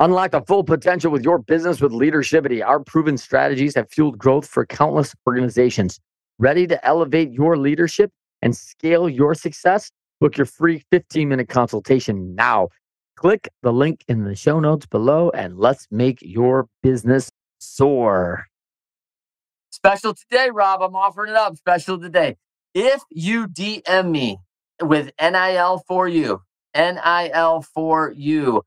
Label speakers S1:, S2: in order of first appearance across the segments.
S1: Unlock the full potential with your business with Leadershipity. Our proven strategies have fueled growth for countless organizations. Ready to elevate your leadership and scale your success? Book your free 15 minute consultation now. Click the link in the show notes below and let's make your business soar. Special today, Rob. I'm offering it up. Special today. If you DM me with NIL for you, NIL for you,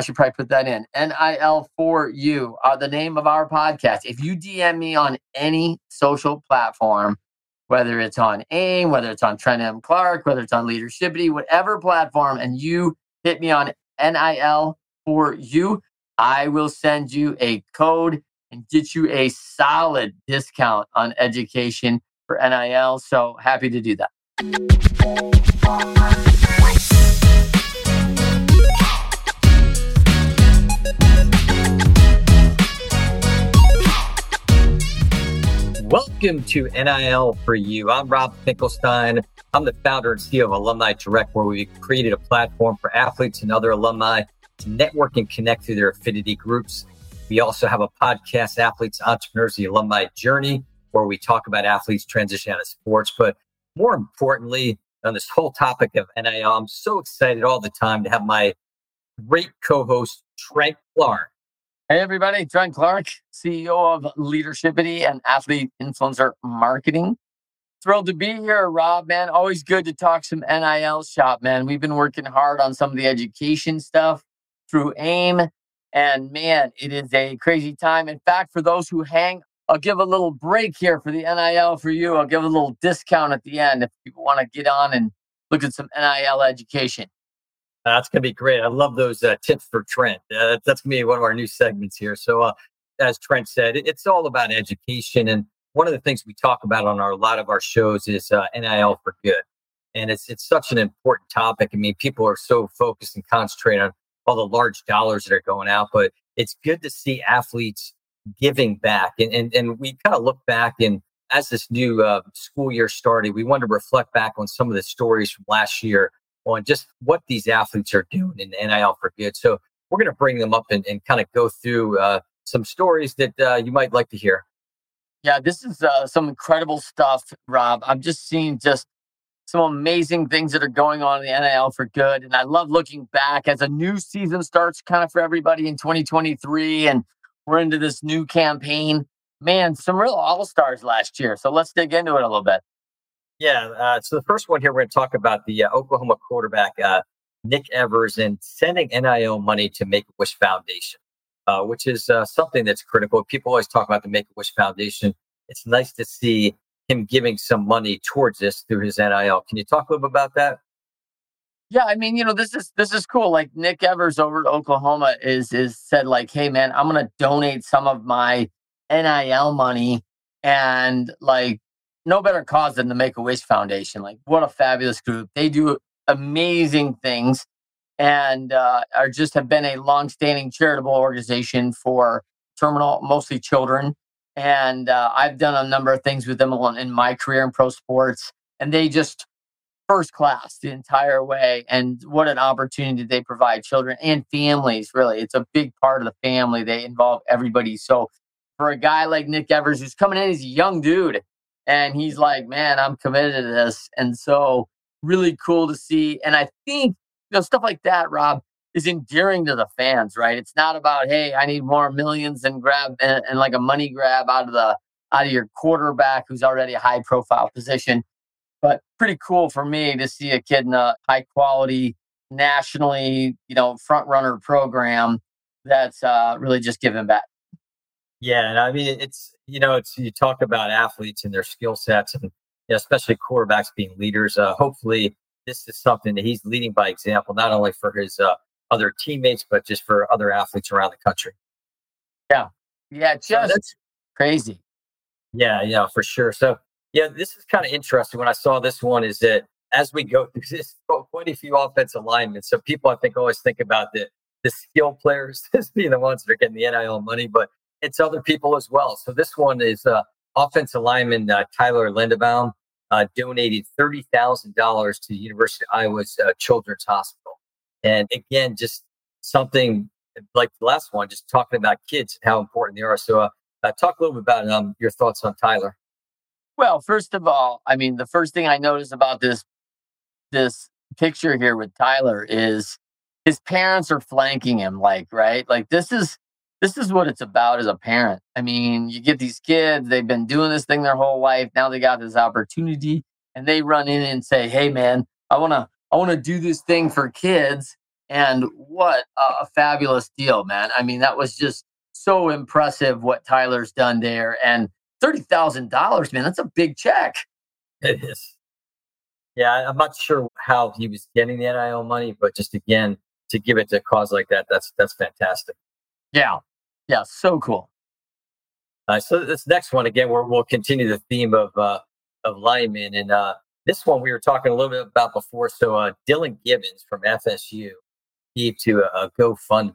S1: I should probably put that in. NIL for you, uh, the name of our podcast. If you DM me on any social platform, whether it's on AIM, whether it's on Trent M. Clark, whether it's on Leadershipity, whatever platform, and you hit me on NIL for you, I will send you a code and get you a solid discount on education for NIL. So happy to do that. Welcome to NIL for you. I'm Rob Finkelstein. I'm the founder and CEO of Alumni Direct, where we created a platform for athletes and other alumni to network and connect through their affinity groups. We also have a podcast, Athletes, Entrepreneurs, the Alumni Journey, where we talk about athletes transition out of sports. But more importantly, on this whole topic of NIL, I'm so excited all the time to have my great co-host, Trent Clark. Hey, everybody. John Clark, CEO of Leadershipity and Athlete Influencer Marketing. Thrilled to be here, Rob, man. Always good to talk some NIL shop, man. We've been working hard on some of the education stuff through AIM. And man, it is a crazy time. In fact, for those who hang, I'll give a little break here for the NIL for you. I'll give a little discount at the end if people want to get on and look at some NIL education.
S2: That's going to be great. I love those uh, tips for Trent. Uh, that's going to be one of our new segments here. So, uh, as Trent said, it's all about education. And one of the things we talk about on our, a lot of our shows is uh, NIL for good. And it's, it's such an important topic. I mean, people are so focused and concentrated on all the large dollars that are going out, but it's good to see athletes giving back. And, and, and we kind of look back and as this new uh, school year started, we wanted to reflect back on some of the stories from last year on just what these athletes are doing in NIL for good. So we're going to bring them up and, and kind of go through uh, some stories that uh, you might like to hear.
S1: Yeah, this is uh, some incredible stuff, Rob. I'm just seeing just some amazing things that are going on in the NIL for good. And I love looking back as a new season starts kind of for everybody in 2023 and we're into this new campaign. Man, some real all stars last year. So let's dig into it a little bit.
S2: Yeah. Uh, so the first one here, we're going to talk about the uh, Oklahoma quarterback, uh, Nick Evers, and sending NIL money to Make a Wish Foundation, uh, which is uh, something that's critical. People always talk about the Make a Wish Foundation. It's nice to see him giving some money towards this through his NIL. Can you talk a little bit about that?
S1: Yeah, I mean, you know, this is this is cool. Like Nick Evers over at Oklahoma is is said like, "Hey man, I'm going to donate some of my NIL money and like no better cause than the Make-A-Wish Foundation. Like what a fabulous group. They do amazing things and uh, are just have been a long-standing charitable organization for terminal mostly children and uh, I've done a number of things with them in my career in pro sports, and they just first class the entire way. And what an opportunity they provide children and families. Really, it's a big part of the family. They involve everybody. So for a guy like Nick Evers, who's coming in, he's a young dude, and he's like, "Man, I'm committed to this." And so really cool to see. And I think you know stuff like that, Rob is endearing to the fans, right? It's not about, hey, I need more millions and grab and, and, like a money grab out of the out of your quarterback who's already a high profile position. But pretty cool for me to see a kid in a high quality, nationally, you know, front runner program that's uh, really just giving back.
S2: Yeah, and I mean it's you know it's you talk about athletes and their skill sets and you know, especially quarterbacks being leaders. Uh, hopefully, this is something that he's leading by example, not only for his uh, other teammates, but just for other athletes around the country.
S1: Yeah. Yeah. Just so that's crazy.
S2: Yeah. Yeah, for sure. So, yeah, this is kind of interesting. When I saw this one, is that as we go through this, quite a few offensive linemen. So, people I think always think about the, the skill players as being the ones that are getting the NIL money, but it's other people as well. So, this one is uh, offensive lineman uh, Tyler Linderbaum. Uh, donated $30,000 to the University of Iowa's uh, Children's Hospital. And again, just something like the last one, just talking about kids and how important they are. So, uh, uh, talk a little bit about um, your thoughts on Tyler.
S1: Well, first of all, I mean, the first thing I noticed about this this picture here with Tyler is his parents are flanking him, like right, like this is this is what it's about as a parent. I mean, you get these kids, they've been doing this thing their whole life. Now they got this opportunity and they run in and say, Hey man, I wanna I wanna do this thing for kids. And what a, a fabulous deal, man. I mean, that was just so impressive what Tyler's done there. And thirty thousand dollars, man, that's a big check.
S2: It is. Yeah, I'm not sure how he was getting the NIL money, but just again, to give it to a cause like that, that's that's fantastic.
S1: Yeah, yeah, so cool.
S2: Uh, so this next one again, we will continue the theme of uh, of linemen, and uh, this one we were talking a little bit about before. So uh, Dillan Gibbons from FSU gave to a, a GoFundMe,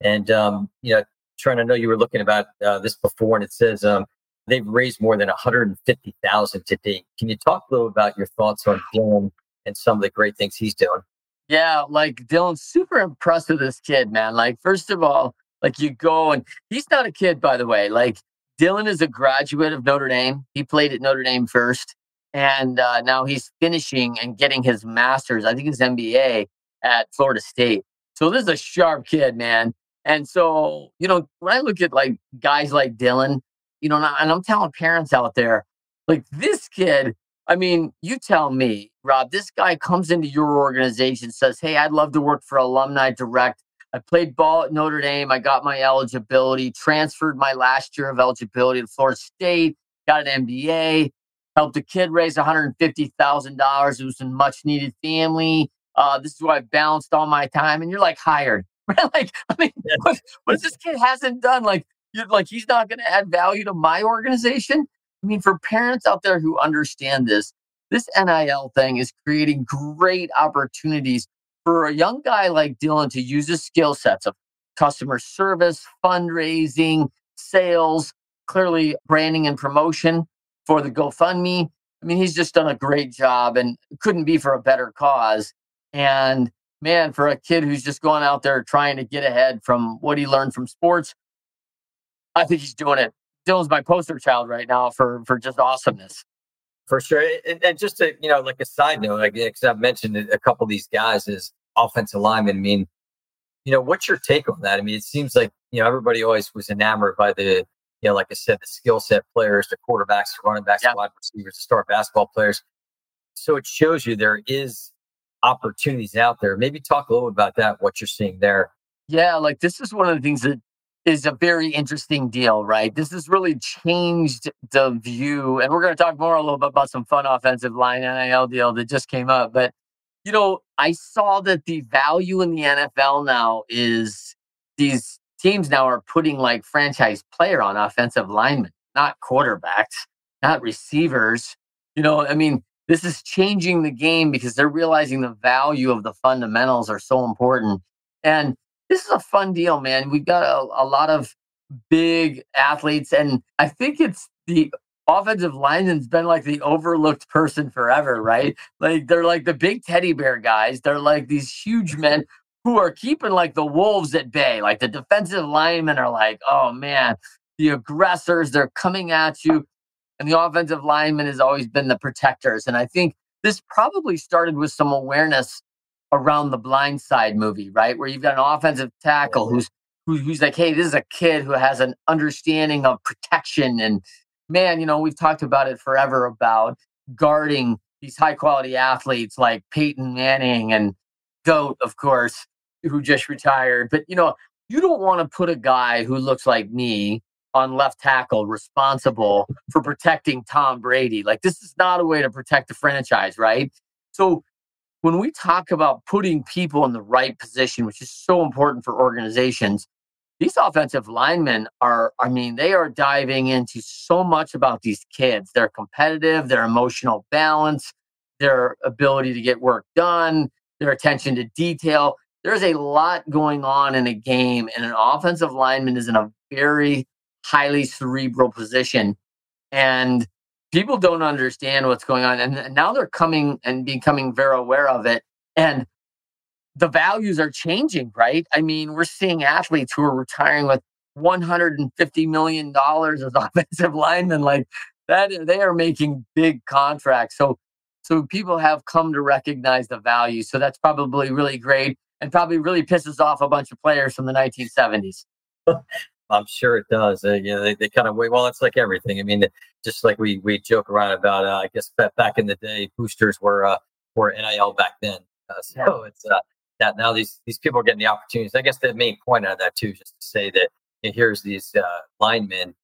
S2: and um, you know, trying to know you were looking about uh, this before, and it says um, they've raised more than 150,000 to date. Can you talk a little about your thoughts on Dillan and some of the great things he's doing?
S1: Yeah, like Dillan's super impressed with this kid, man. Like, first of all, like you go and he's not a kid, by the way. Like Dillan is a graduate of Notre Dame. He played at Notre Dame first, and uh, now he's finishing and getting his master's. I think his MBA at Florida State. So this is a sharp kid, man. And so you know, when I look at like guys like Dillan, you know, and I'm telling parents out there, like this kid. I mean, you tell me, Rob. This guy comes into your organization, says, "Hey, I'd love to work for Alumni Direct." I played ball at Notre Dame. I got my eligibility, transferred my last year of eligibility to Florida State, got an MBA, helped a kid raise $150,000. It was a much needed family. Uh, this is where I balanced all my time. And you're like hired. like, I mean, what, what this kid hasn't done? Like, you're like, he's not going to add value to my organization. I mean, for parents out there who understand this, this NIL thing is creating great opportunities for a young guy like Dillan to use his skill sets of customer service, fundraising, sales, clearly branding and promotion for the GoFundMe. I mean, he's just done a great job and couldn't be for a better cause. And man, for a kid who's just going out there trying to get ahead from what he learned from sports, I think he's doing it. Dillan's my poster child right now for for just awesomeness.
S2: For sure. And, and, just to, you know, like a side note, like, because I've mentioned a couple of these guys as offensive linemen. I mean, you know, what's your take on that? I mean, it seems like, you know, everybody always was enamored by the, you know, like I said, the skill set players, the quarterbacks, the running backs, yeah. wide receivers, the star basketball players. So it shows you there is opportunities out there. Maybe talk a little about that, what you're seeing there.
S1: Yeah, like this is one of the things that is a very interesting deal, right? This has really changed the view. And we're going to talk more a little bit about some fun offensive line NIL deal that just came up. But, you know, I saw that the value in the NFL now is these teams now are putting like franchise player on offensive linemen, not quarterbacks, not receivers. You know, I mean, this is changing the game because they're realizing the value of the fundamentals are so important. And this is a fun deal, man. We've got a, a lot of big athletes, and I think it's the offensive lineman's been like the overlooked person forever, right? Like they're like the big teddy bear guys. They're like these huge men who are keeping like the wolves at bay. Like the defensive linemen are like, oh man, the aggressors, they're coming at you. And the offensive lineman has always been the protectors. And I think this probably started with some awareness around the blind side movie, right? Where you've got an offensive tackle who's who, who's like, hey, this is a kid who has an understanding of protection. And man, you know, we've talked about it forever about guarding these high quality athletes like Peyton Manning and GOAT, of course, who just retired. But you know, you don't want to put a guy who looks like me on left tackle responsible for protecting Tom Brady. Like this is not a way to protect the franchise, right? So when we talk about putting people in the right position, which is so important for organizations, these offensive linemen are, I mean, they are diving into so much about these kids. They're competitive, their emotional balance, their ability to get work done, their attention to detail. There's a lot going on in a game, and an offensive lineman is in a very highly cerebral position. And people don't understand what's going on and now they're coming and becoming very aware of it and the values are changing, right? I mean, we're seeing athletes who are retiring with $150 million as offensive linemen. Like that, they are making big contracts. So, so people have come to recognize the value. So that's probably really great and probably really pisses off a bunch of players from the 1970s.
S2: I'm sure it does. Uh, you know, they, they kind of wait. Well, it's like everything. I mean, just like we we joke around about. Uh, I guess back in the day, boosters were uh, were NIL back then. Uh, so yeah. it's uh, that now these these people are getting the opportunities. I guess the main point of that too, just to say that you know, here's these uh, linemen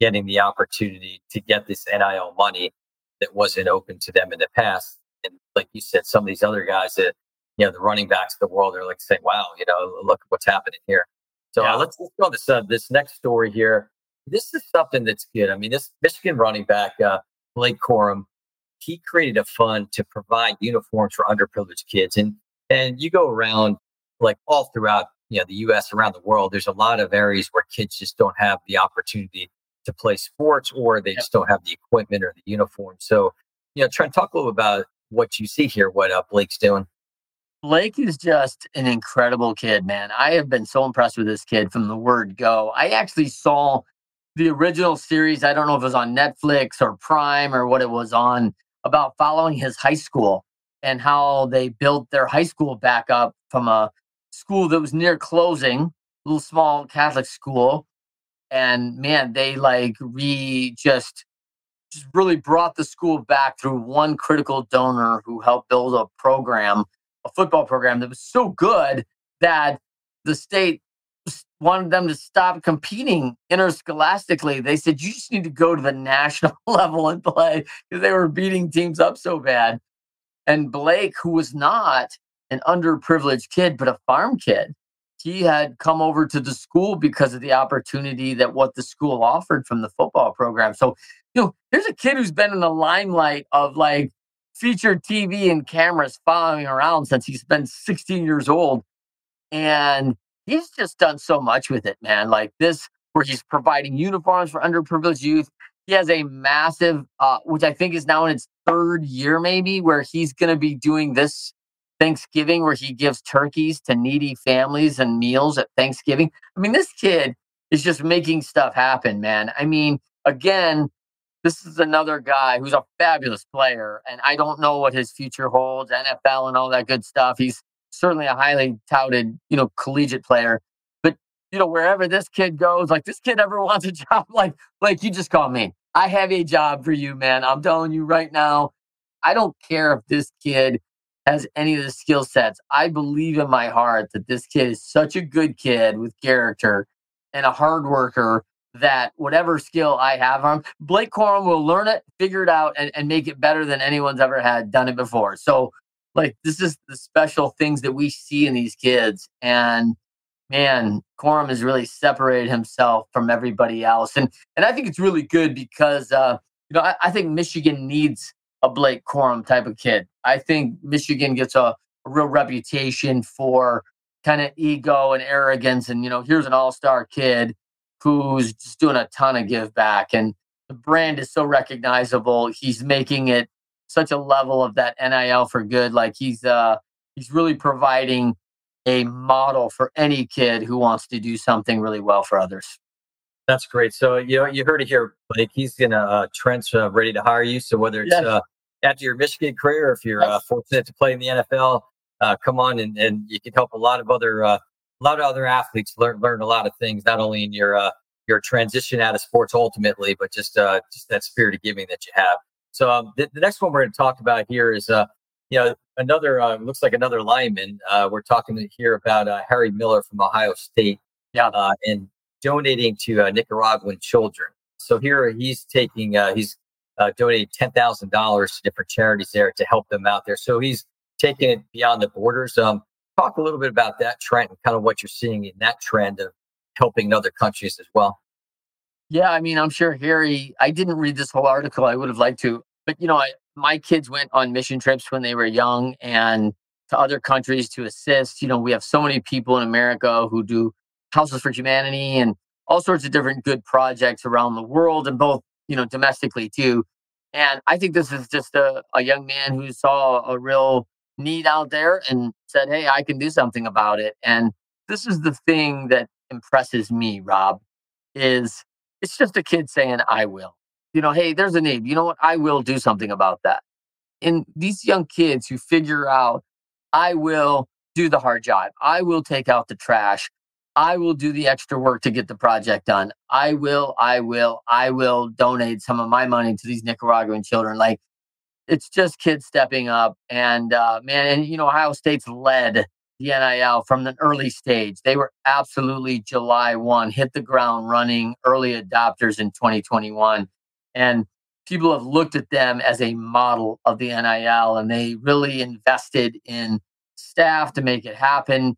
S2: getting the opportunity to get this NIL money that wasn't open to them in the past. And like you said, some of these other guys that you know the running backs of the world are like saying, "Wow, you know, look what's happening here." So yeah. uh, let's, let's go on this uh, this next story here. This is something that's good. I mean, this Michigan running back uh, Blake Corum, he created a fund to provide uniforms for underprivileged kids, and and you go around like all throughout you know the U.S. around the world. There's a lot of areas where kids just don't have the opportunity to play sports, or they just don't have the equipment or the uniform. So, you know, try and talk a little about what you see here, what uh, Blake's doing.
S1: Blake is just an incredible kid, man. I have been so impressed with this kid from the word go. I actually saw the original series. I don't know if it was on Netflix or Prime or what it was on about following his high school and how they built their high school back up from a school that was near closing, little small Catholic school. And man, they like re just just really brought the school back through one critical donor who helped build a program a football program that was so good that the state wanted them to stop competing interscholastically. They said, you just need to go to the national level and play because they were beating teams up so bad. And Blake, who was not an underprivileged kid, but a farm kid, he had come over to the school because of the opportunity that what the school offered from the football program. So, you know, here's a kid who's been in the limelight of like featured TV and cameras following around since he's been 16 years old. And he's just done so much with it, man. Like this, where he's providing uniforms for underprivileged youth. He has a massive, uh, which I think is now in its third year, maybe, where he's going to be doing this Thanksgiving, where he gives turkeys to needy families and meals at Thanksgiving. I mean, this kid is just making stuff happen, man. I mean, again, this is another guy who's a fabulous player, and I don't know what his future holds, NFL and all that good stuff. He's certainly a highly touted, you know, collegiate player. But you know, wherever this kid goes, like this kid ever wants a job, like like you just call me. I have a job for you, man. I'm telling you right now. I don't care if this kid has any of the skill sets. I believe in my heart that this kid is such a good kid with character and a hard worker that whatever skill I have on Blake Corum will learn it, figure it out, and, and make it better than anyone's ever had done it before. So, like, this is the special things that we see in these kids. And man, Corum has really separated himself from everybody else. And and I think it's really good because uh, you know, I, I think Michigan needs a Blake Corum type of kid. I think Michigan gets a, a real reputation for kind of ego and arrogance and you know, here's an all-star kid who's just doing a ton of give back. And the brand is so recognizable. He's making it such a level of that NIL for good. Like he's uh he's really providing a model for any kid who wants to do something really well for others.
S2: That's great. So you know you heard it here, Blake. He's gonna uh, Trent's uh, ready to hire you. So whether it's yes. uh, after your Michigan career, if you're uh, fortunate to play in the NFL, uh, come on and, and you can help a lot of other uh, lot of other athletes learn learn a lot of things, not only in your uh, your transition out of sports ultimately, but just uh, just that spirit of giving that you have. So um, the, the, next one we're going to talk about here is uh, you know another uh, looks like another lineman. Uh, we're talking here about uh, Harry Miller from Ohio State,
S1: yeah,
S2: uh, and donating to uh, Nicaraguan children. So here he's taking uh, he's uh, donating ten thousand dollars to different charities there to help them out there. So he's taking it beyond the borders. Um, talk a little bit about that trend and kind of what you're seeing in that trend of helping other countries as well.
S1: Yeah, I mean, I'm sure Harry. I didn't read this whole article. I would have liked to, but you know, I, my kids went on mission trips when they were young and to other countries to assist. You know, we have so many people in America who do Houses for Humanity and all sorts of different good projects around the world and both, you know, domestically too. And I think this is just a, a young man who saw a real need out there and said, Hey, I can do something about it. And this is the thing that impresses me, Rob, is it's just a kid saying, I will. You know, hey, there's a need. You know what? I will do something about that. And these young kids who figure out, I will do the hard job. I will take out the trash. I will do the extra work to get the project done. I will, I will, I will donate some of my money to these Nicaraguan children. Like it's just kids stepping up. And uh, man, and you know, Ohio State's led the NIL from an early stage. They were absolutely July 1, hit the ground running, early adopters in 2021. And people have looked at them as a model of the NIL and they really invested in staff to make it happen.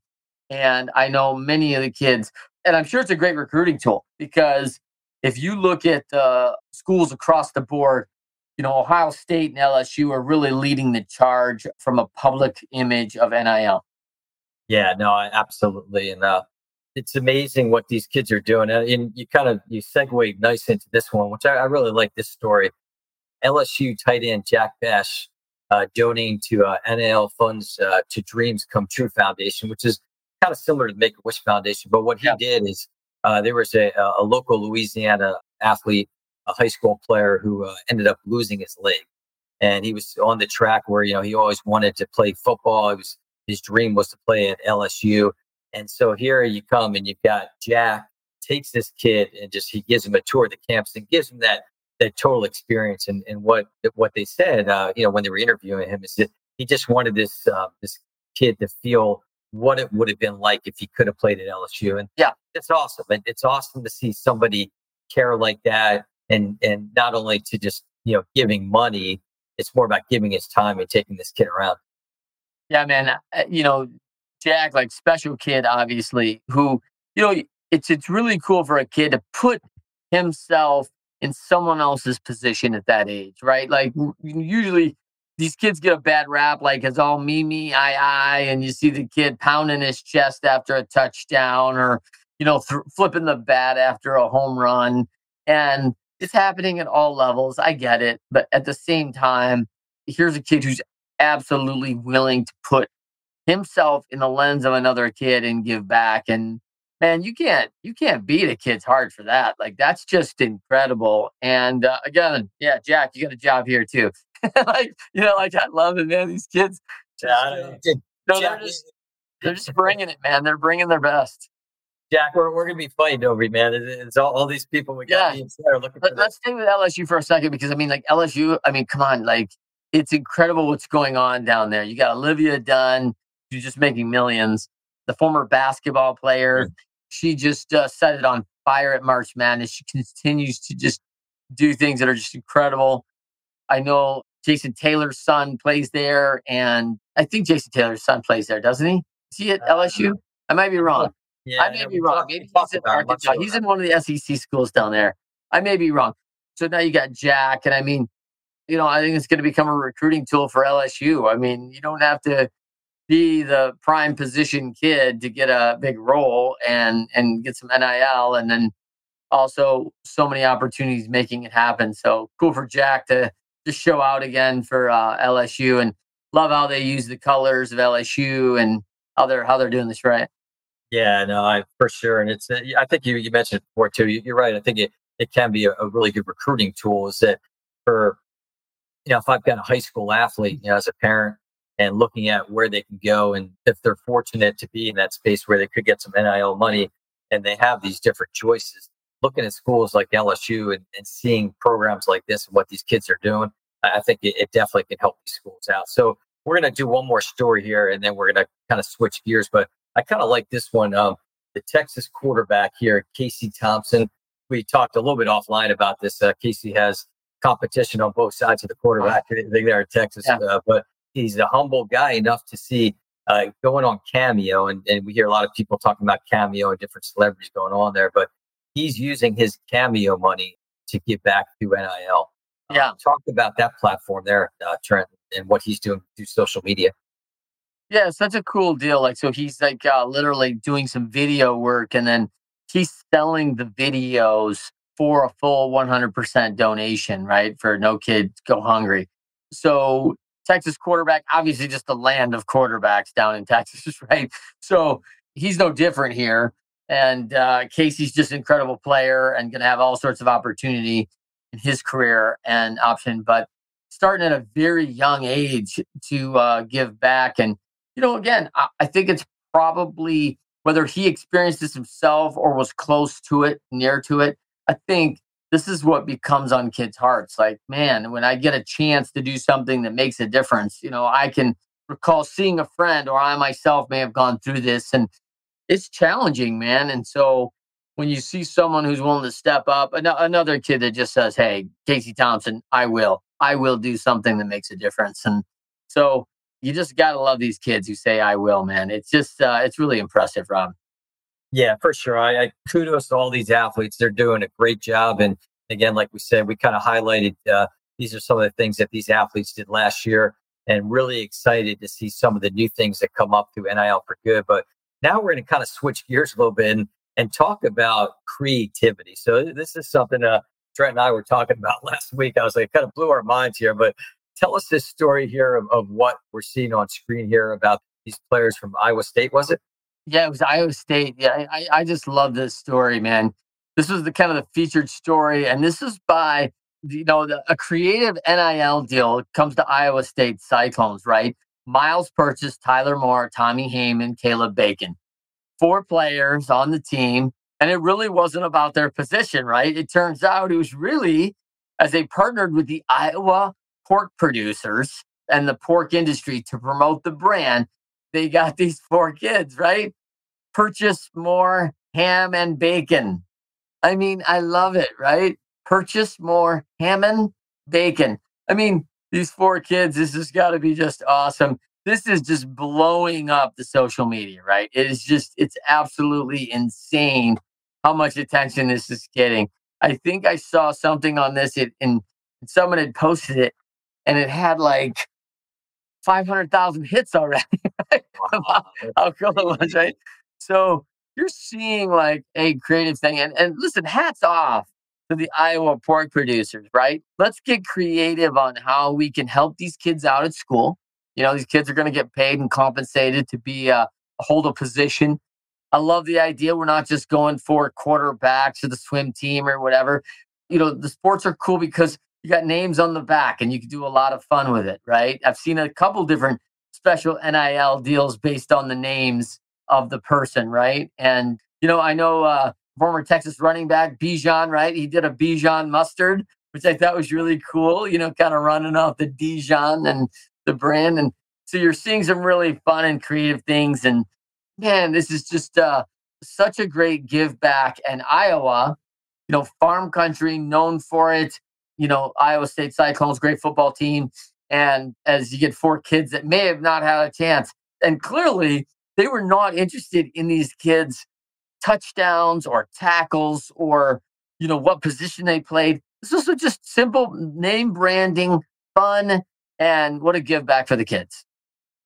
S1: And I know many of the kids, and I'm sure it's a great recruiting tool because if you look at uh, schools across the board, you know, Ohio State and LSU are really leading the charge from a public image of NIL.
S2: Yeah, no, absolutely. And uh, it's amazing what these kids are doing. And you kind of you segue nice into this one, which I, I really like this story. LSU tight end Jack Bech uh, donating to uh, NIL funds uh, to Dreams Come True Foundation, which is kind of similar to the Make a Wish Foundation. But what he yeah. did is uh, there was a, a, local Louisiana athlete, a high school player who uh, ended up losing his leg. And he was on the track where, you know, he always wanted to play football. Was, his dream was to play at LSU. And so here you come and you've got Jack takes this kid and just he gives him a tour of the campus and gives him that that total experience. And, and what what they said, uh, you know, when they were interviewing him is that he just wanted this uh, this kid to feel what it would have been like if he could have played at LSU. And yeah, it's awesome. And it's awesome to see somebody care like that and and not only to just, you know, giving money, it's more about giving his time and taking this kid around.
S1: Yeah, man. Uh, you know, Jack, like special kid, obviously, who, you know, it's it's really cool for a kid to put himself in someone else's position at that age, right? Like usually these kids get a bad rap, like it's all me, me, I, I, and you see the kid pounding his chest after a touchdown or, you know, th- flipping the bat after a home run. And it's happening at all levels. I get it. But at the same time, here's a kid who's absolutely willing to put himself in the lens of another kid and give back and man you can't you can't beat a kid's heart for that like that's just incredible and uh, again yeah jack you got a job here too like you know like i love it man these kids just, uh, no, they're, just, they're just bringing it man they're bringing their best
S2: Jack, we're, we're gonna be fighting over it, man. It's all, all these people we got yeah. looking
S1: Let, Let's stay with LSU for a second because I mean, like LSU. I mean, come on, like it's incredible what's going on down there. You got Olivia Dunne, who's just making millions. The former basketball player, mm-hmm. she just uh, set it on fire at March Madness. She continues to just do things that are just incredible. I know Jason Taylor's son plays there, and I think Jason Taylor's son plays there, doesn't he? Is he at LSU? I might be wrong. Yeah, I may be wrong. Maybe he's in Arkansas. He's in one of the SEC schools down there. I may be wrong. So now you got Jack, and I mean, you know, I think it's going to become a recruiting tool for LSU. I mean, you don't have to be the prime position kid to get a big role and and get some NIL, and then also so many opportunities making it happen. So cool for Jack to just show out again for uh, LSU, and love how they use the colors of LSU and how they're how they're doing this right.
S2: Yeah, no, I for sure, and it's uh, I think you you mentioned before too. You're right. I think it it can be a, a really good recruiting tool. Is that for you know, if I've got a high school athlete, you know, as a parent and looking at where they can go and if they're fortunate to be in that space where they could get some NIL money and they have these different choices, looking at schools like LSU and, and seeing programs like this and what these kids are doing, I think it, it definitely can help these schools out. So we're going to do one more story here and then we're going to kind of switch gears. But I kind of like this one. Um, the Texas quarterback here, Casey Thompson. We talked a little bit offline about this. Uh, Casey has competition on both sides of the quarterback thing there in Texas. Yeah. Uh, but he's a humble guy enough to see uh, going on Cameo, and, and we hear a lot of people talking about Cameo and different celebrities going on there, but he's using his Cameo money to give back to NIL.
S1: Um, yeah.
S2: talk about that platform there, uh, Trent, and what he's doing through social media.
S1: Yeah, such a cool deal. Like, so he's like uh, literally doing some video work and then he's selling the videos for a full 100% donation, right? For no kids go hungry. So Texas quarterback, obviously just the land of quarterbacks down in Texas, right? So he's no different here. And uh, Casey's just an incredible player and going to have all sorts of opportunity in his career and option. But starting at a very young age to uh, give back. And, you know, again, I, I think it's probably whether he experienced this himself or was close to it, near to it. I think this is what becomes on kids' hearts. Like, man, when I get a chance to do something that makes a difference, you know, I can recall seeing a friend or I myself may have gone through this and it's challenging, man. And so when you see someone who's willing to step up, an- another kid that just says, Hey, Casey Thompson, I will, I will do something that makes a difference. And so you just got to love these kids who say, I will, man. It's just, uh, it's really impressive, Rob.
S2: Yeah, for sure. I, I, kudos to all these athletes. They're doing a great job. And again, like we said, we kind of highlighted uh, these are some of the things that these athletes did last year, and really excited to see some of the new things that come up through NIL for good. But now we're going to kind of switch gears a little bit and, and talk about creativity. So this is something uh, Trent and I were talking about last week. I was like, kind of blew our minds here. But tell us this story here of, of what we're seeing on screen here about these players from Iowa State. Was it?
S1: Yeah, it was Iowa State. Yeah, I, I just love this story, man. This was the kind of the featured story, and this is by you know the, a creative NIL deal comes to Iowa State Cyclones, right? Myles Purchase, Tyler Moore, Tommy Heyman, Caleb Bacon, four players on the team, and it really wasn't about their position, right? It turns out it was really as they partnered with the Iowa pork producers and the pork industry to promote the brand they got these four kids, right? Purchase more ham and bacon. I mean, I love it, right? Purchase more ham and bacon. I mean, these four kids, this has got to be just awesome. This is just blowing up the social media, right? It is just, it's absolutely insane how much attention this is getting. I think I saw something on this it, and someone had posted it and it had like 500,000 hits already. Wow. how cool it was, right? So you're seeing like a creative thing. And, and listen, hats off to the Iowa pork producers, right? Let's get creative on how we can help these kids out at school. You know, these kids are going to get paid and compensated to be uh, hold a position. I love the idea. We're not just going for quarterbacks or the swim team or whatever. You know, the sports are cool because you got names on the back and you can do a lot of fun with it, right? I've seen a couple different special NIL deals based on the names of the person, right? And, you know, I know uh, former Texas running back Bijan, right? He did a Bijan mustard, which I thought was really cool, you know, kind of running off the Dijon and the brand. And so you're seeing some really fun and creative things. And man, this is just uh, such a great give back. And Iowa, you know, farm country, known for it you know, Iowa State Cyclones, great football team. And as you get four kids that may have not had a chance, and clearly they were not interested in these kids' touchdowns or tackles or, you know, what position they played. This was just simple name branding, fun, and what a give back for the kids.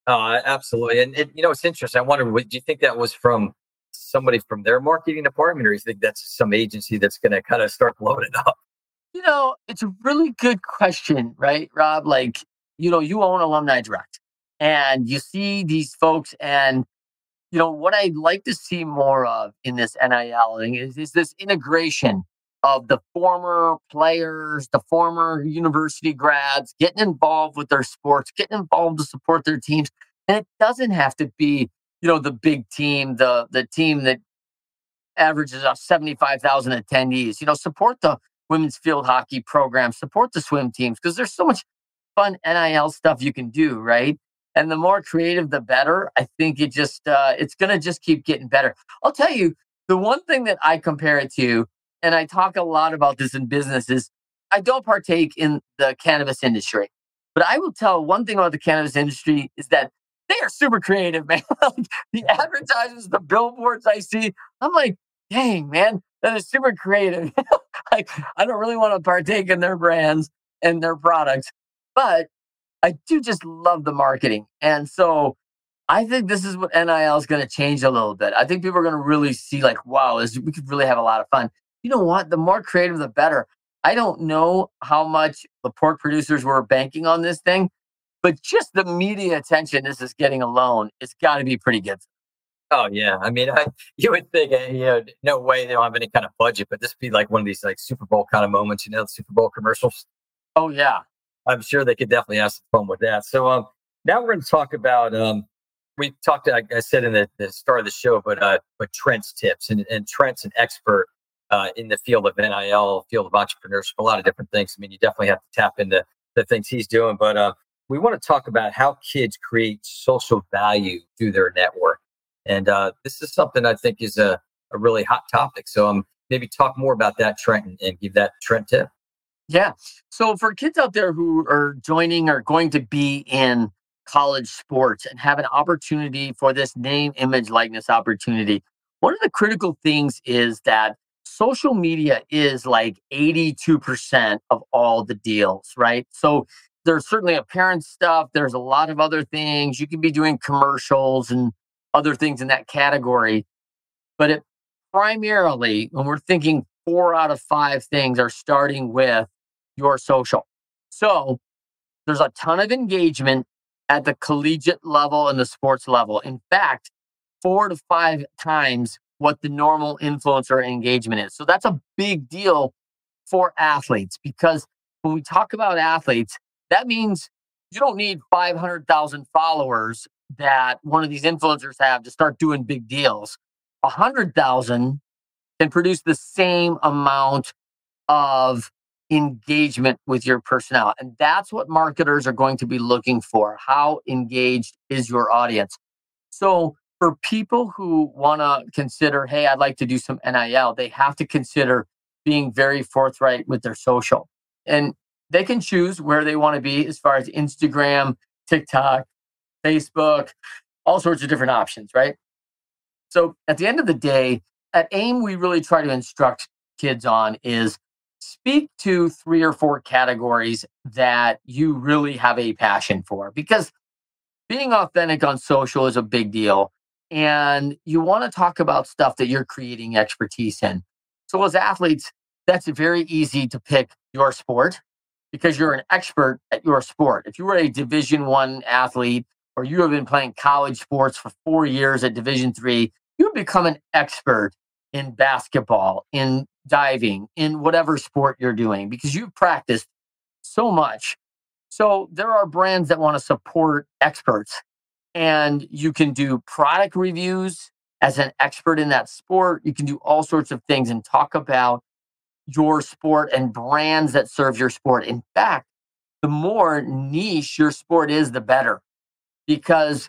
S2: Oh, absolutely. And it, you know, it's interesting. I wonder, do you think that was from somebody from their marketing department, or do you think that's some agency that's going to kind of start blowing it up?
S1: You know, it's a really good question, right, Rob? Like, you know, you own Alumni Direct and you see these folks and you know what I'd like to see more of in this NIL is, is this integration of the former players, the former university grads getting involved with their sports, getting involved to support their teams. And it doesn't have to be, you know, the big team, the the team that averages out 75,000 attendees. You know, support the women's field hockey program, support the swim teams because there's so much fun NIL stuff you can do, right? And the more creative, the better. I think it just uh, it's going to just keep getting better. I'll tell you the one thing that I compare it to, and I talk a lot about this in business, is I don't partake in the cannabis industry, but I will tell one thing about the cannabis industry is that they are super creative, man. the advertisements, the billboards I see, I'm like, dang, man, that is super creative. like, I don't really want to partake in their brands and their products, but I do just love the marketing. And so I think this is what NIL is going to change a little bit. I think people are going to really see, like, wow, this, we could really have a lot of fun. You know what? The more creative, the better. I don't know how much the pork producers were banking on this thing, but just the media attention this is getting alone, it's got to be pretty good.
S2: Oh yeah, I mean, I, you would think, uh, you know, no way they don't have any kind of budget, but this would be like one of these like Super Bowl kind of moments, you know, the Super Bowl commercials.
S1: Oh yeah,
S2: I'm sure they could definitely have some fun with that. So um, now we're going to talk about um, we talked, like I said in the, the start of the show, but uh, but Trent's tips and, and Trent's an expert uh, in the field of NIL, field of entrepreneurship, a lot of different things. I mean, you definitely have to tap into the things he's doing, but uh, we want to talk about how kids create social value through their network. And uh, this is something I think is a, a really hot topic. So um, maybe talk more about that, Trent, and, and give that Trent tip.
S1: Yeah. So for kids out there who are joining or going to be in college sports and have an opportunity for this name, image, likeness opportunity, one of the critical things is that social media is like 82% of all the deals, right? So there's certainly apparent stuff. There's a lot of other things. You can be doing commercials and other things in that category. But it primarily, when we're thinking four out of five things are starting with your social. So there's a ton of engagement at the collegiate level and the sports level. In fact, four to five times what the normal influencer engagement is. So that's a big deal for athletes because when we talk about athletes, that means you don't need 500,000 followers that one of these influencers have to start doing big deals. A 100,000 can produce the same amount of engagement with your personnel. And that's what marketers are going to be looking for. How engaged is your audience? So, for people who want to consider, hey, I'd like to do some NIL, they have to consider being very forthright with their social. And they can choose where they want to be as far as Instagram, TikTok, Facebook, all sorts of different options, right? So at the end of the day, at AIM, we really try to instruct kids on is speak to three or four categories that you really have a passion for because being authentic on social is a big deal. And you want to talk about stuff that you're creating expertise in. So, as athletes, that's very easy to pick your sport because you're an expert at your sport. If you were a Division One athlete or you have been playing college sports for four years at Division Three, you become an expert in basketball, in diving, in whatever sport you're doing because you've practiced so much. So there are brands that want to support experts and you can do product reviews as an expert in that sport. You can do all sorts of things and talk about your sport and brands that serve your sport. In fact, the more niche your sport is, the better. Because,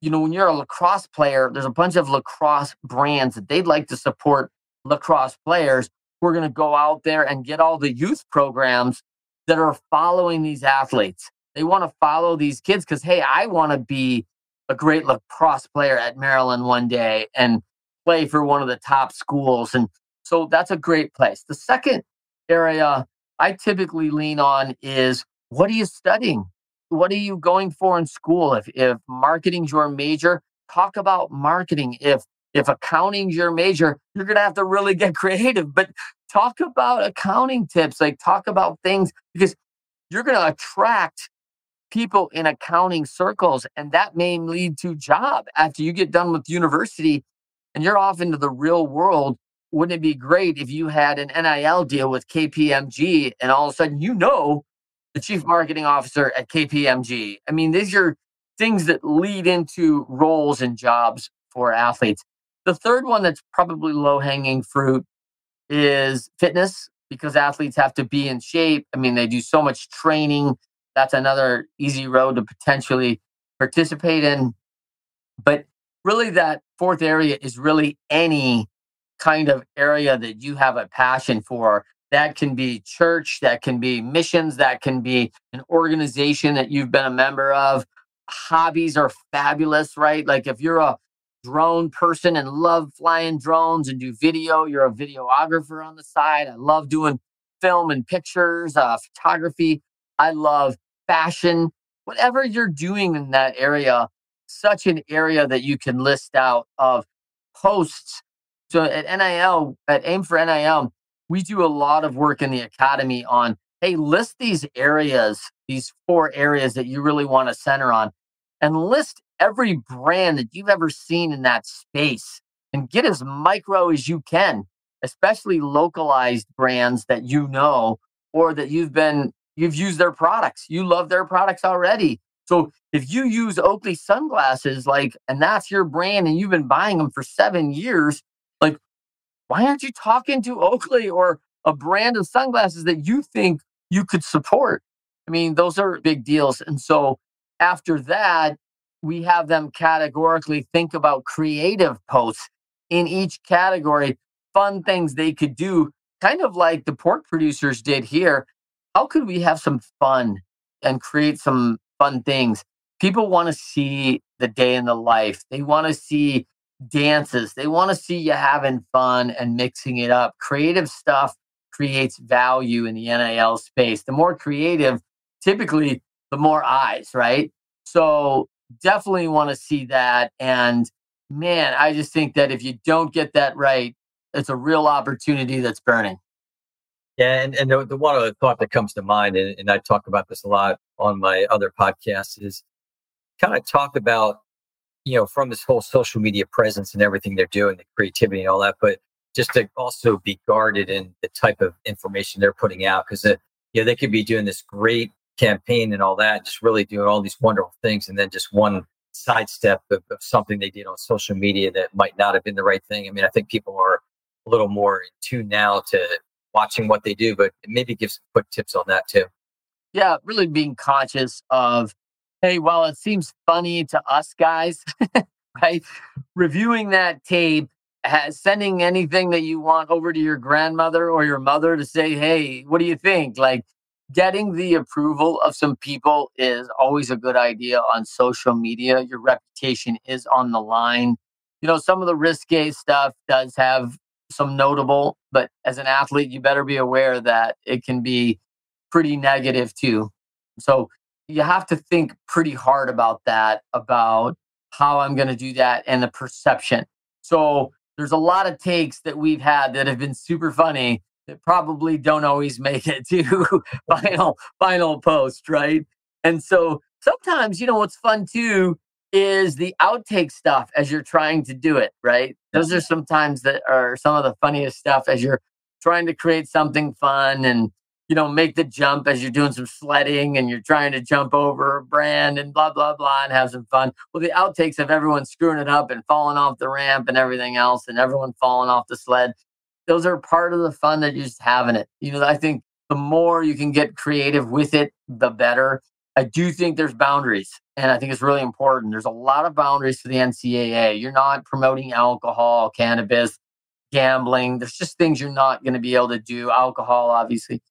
S1: you know, when you're a lacrosse player, there's a bunch of lacrosse brands that they'd like to support lacrosse players. We're going to go out there and get all the youth programs that are following these athletes. They want to follow these kids because, hey, I want to be a great lacrosse player at Maryland one day and play for one of the top schools. And so that's a great place. The second area I typically lean on is what are you studying? What are you going for in school? If, if marketing's your major, talk about marketing. If if accounting's your major, you're to have to really get creative. But talk about accounting tips, like talk about things because you're to attract people in accounting circles and that may lead to job after you get done with university and you're off into the real world wouldn't it be great if you had an NIL deal with KPMG and all of a sudden you know the chief marketing officer at KPMG? I mean, these are things that lead into roles and jobs for athletes. The third one that's probably low hanging fruit is fitness because athletes have to be in shape. I mean, they do so much training. That's another easy road to potentially participate in. But really, that fourth area is really any kind of area that you have a passion for. That can be church, that can be missions, that can be an organization that you've been a member of. Hobbies are fabulous, right? Like if you're a drone person and love flying drones and do video, you're a videographer on the side. I love doing film and pictures, uh, photography. I love fashion. Whatever you're doing in that area, such an area that you can list out of posts so at NIL, at AIM for NIL, we do a lot of work in the academy on hey, list these areas, these four areas that you really want to center on, and list every brand that you've ever seen in that space and get as micro as you can, especially localized brands that you know or that you've been you've used their products. You love their products already. So if you use Oakley sunglasses, like, and that's your brand and you've been buying them for seven years, why aren't you talking to Oakley or a brand of sunglasses that you think you could support? I mean, those are big deals. And so after that, we have them categorically think about creative posts in each category, fun things they could do, kind of like the pork producers did here. How could we have some fun and create some fun things? People want to see the day in the life. They want to see dances. They want to see you having fun and mixing it up. Creative stuff creates value in the NIL space. The more creative, typically, the more eyes, right? So definitely want to see that. And man, I just think that if you don't get that right, it's a real opportunity that's burning.
S2: Yeah, and, and the, the one other thought that comes to mind, and, and I talk about this a lot on my other podcasts, is kind of talk about, you know, from this whole social media presence and everything they're doing, the creativity and all that, but just to also be guarded in the type of information they're putting out because, you know, they could be doing this great campaign and all that, just really doing all these wonderful things. And then just one sidestep of, of something they did on social media that might not have been the right thing. I mean, I think people are a little more in tune now to watching what they do, but maybe give some quick tips on that too.
S1: Yeah, really being conscious of, hey, while it seems funny to us guys, right? Reviewing that tape, sending anything that you want over to your grandmother or your mother to say, hey, what do you think? Like, getting the approval of some people is always a good idea on social media. Your reputation is on the line. You know, some of the risque stuff does have some notable, but as an athlete, you better be aware that it can be pretty negative too. So you have to think pretty hard about that, about how I'm going to do that and the perception. So there's a lot of takes that we've had that have been super funny that probably don't always make it to final final post, right? And so sometimes, you know, what's fun too is the outtake stuff as you're trying to do it, right? Those are sometimes that are some of the funniest stuff as you're trying to create something fun and you know make the jump as you're doing some sledding and you're trying to jump over a brand and blah blah blah and have some fun. Well, the outtakes of everyone screwing it up and falling off the ramp and everything else and everyone falling off the sled those are part of the fun that you're just having it. You know, I think the more you can get creative with it, the better. I do think there's boundaries, and I think it's really important. There's a lot of boundaries for the NCAA. You're not promoting alcohol, cannabis, gambling. There's just things you're not going to be able to do. Alcohol, obviously.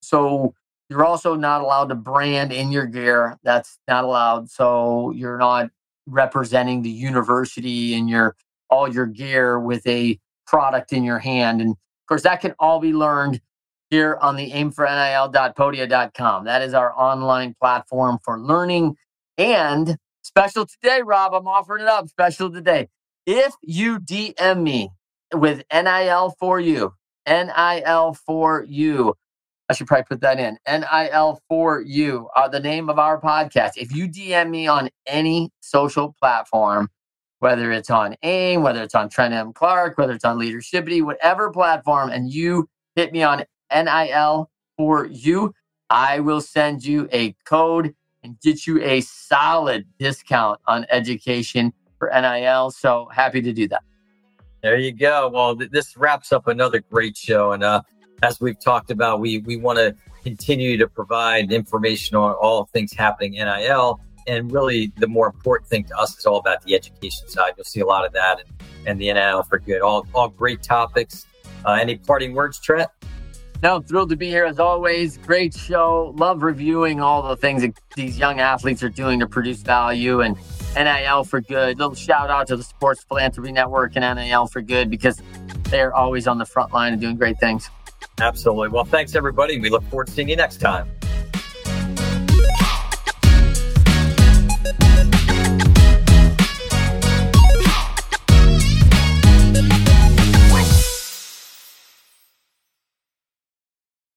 S1: So you're also not allowed to brand in your gear. That's not allowed. So you're not representing the university and your all your gear with a product in your hand. And of course, that can all be learned here on the aimfornil.podia.com. That is our online platform for learning. And special today, Rob, I'm offering it up special today. If you DM me with NIL for you, NIL for you, I should probably put that in. NIL for you are the name of our podcast. If you DM me on any social platform, whether it's on AIM, whether it's on Trent M. Clark, whether it's on Leadershipity, whatever platform, and you hit me on NIL for you, I will send you a code and get you a solid discount on education for NIL. So happy to do that.
S2: There you go. Well, th- this wraps up another great show. And uh, as we've talked about, we, we want to continue to provide information on all things happening NIL and really the more important thing to us is all about the education side. You'll see a lot of that and, and the NIL for good. All, all great topics. Uh, any parting words, Trent?
S1: No, I'm thrilled to be here as always. Great show. Love reviewing all the things that these young athletes are doing to produce value and NIL for good. Little shout out to the Sports Philanthropy Network and NIL for good because they're always on the front line and doing great things.
S2: Absolutely. Well, thanks, everybody. We look forward to seeing you next time.